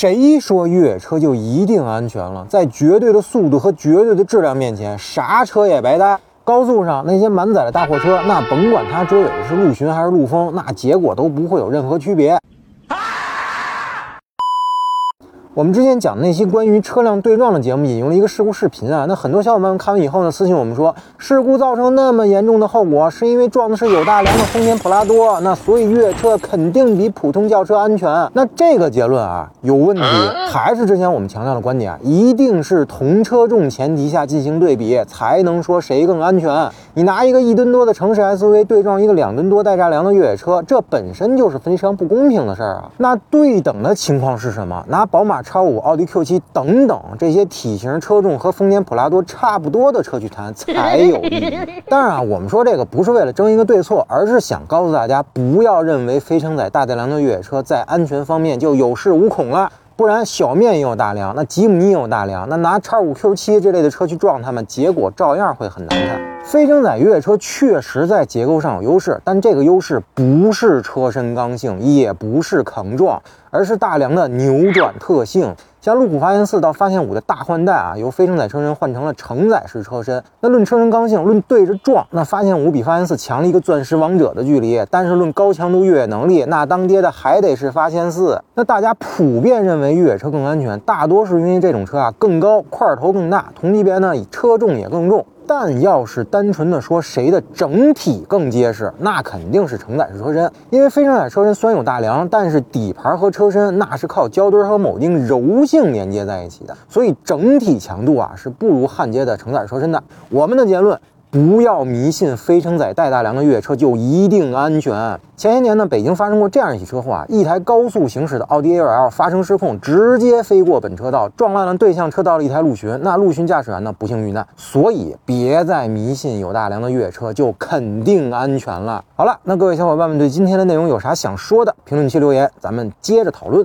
谁说越野车就一定安全了？在绝对的速度和绝对的质量面前，啥车也白搭。高速上那些满载的大货车，那甭管它追尾的是陆巡还是陆风，那结果都不会有任何区别。我们之前讲的那些关于车辆对撞的节目，引用了一个事故视频啊。那很多小伙伴们看完以后呢，私信我们说，事故造成那么严重的后果，是因为撞的是有大梁的丰田普拉多，那所以越野车肯定比普通轿车安全。那这个结论啊有问题，还是之前我们强调的观点，一定是同车重前提下进行对比，才能说谁更安全。你拿一个一吨多的城市 SUV 对撞一个两吨多带大梁的越野车，这本身就是非常不公平的事儿啊。那对等的情况是什么？拿宝马。超五、奥迪 Q 七等等这些体型、车重和丰田普拉多差不多的车去谈才有意义。当然啊，我们说这个不是为了争一个对错，而是想告诉大家，不要认为非承载大带梁的越野车在安全方面就有恃无恐了。不然，小面也有大梁，那吉姆尼也有大梁，那拿叉五 Q 七这类的车去撞他们，结果照样会很难看。非承载越野车确实在结构上有优势，但这个优势不是车身刚性，也不是抗撞，而是大梁的扭转特性。像路虎发现四到发现五的大换代啊，由非承载车身换成了承载式车身。那论车身刚性，论对着撞，那发现五比发现四强了一个钻石王者的距离。但是论高强度越野能力，那当爹的还得是发现四。那大家普遍认为越野车更安全，大多是因为这种车啊更高，块头更大，同级别呢车重也更重。但要是单纯的说谁的整体更结实，那肯定是承载式车身，因为非承载车身虽然有大梁，但是底盘和车身那是靠胶墩和铆钉柔性连接在一起的，所以整体强度啊是不如焊接的承载车身的。我们的结论。不要迷信非承载带大梁的越野车就一定安全。前些年呢，北京发生过这样一起车祸啊，一台高速行驶的奥迪 A6L 发生失控，直接飞过本车道，撞烂了对向车道的一台陆巡。那陆巡驾驶员呢，不幸遇难。所以别再迷信有大梁的越野车就肯定安全了。好了，那各位小伙伴们对今天的内容有啥想说的，评论区留言，咱们接着讨论。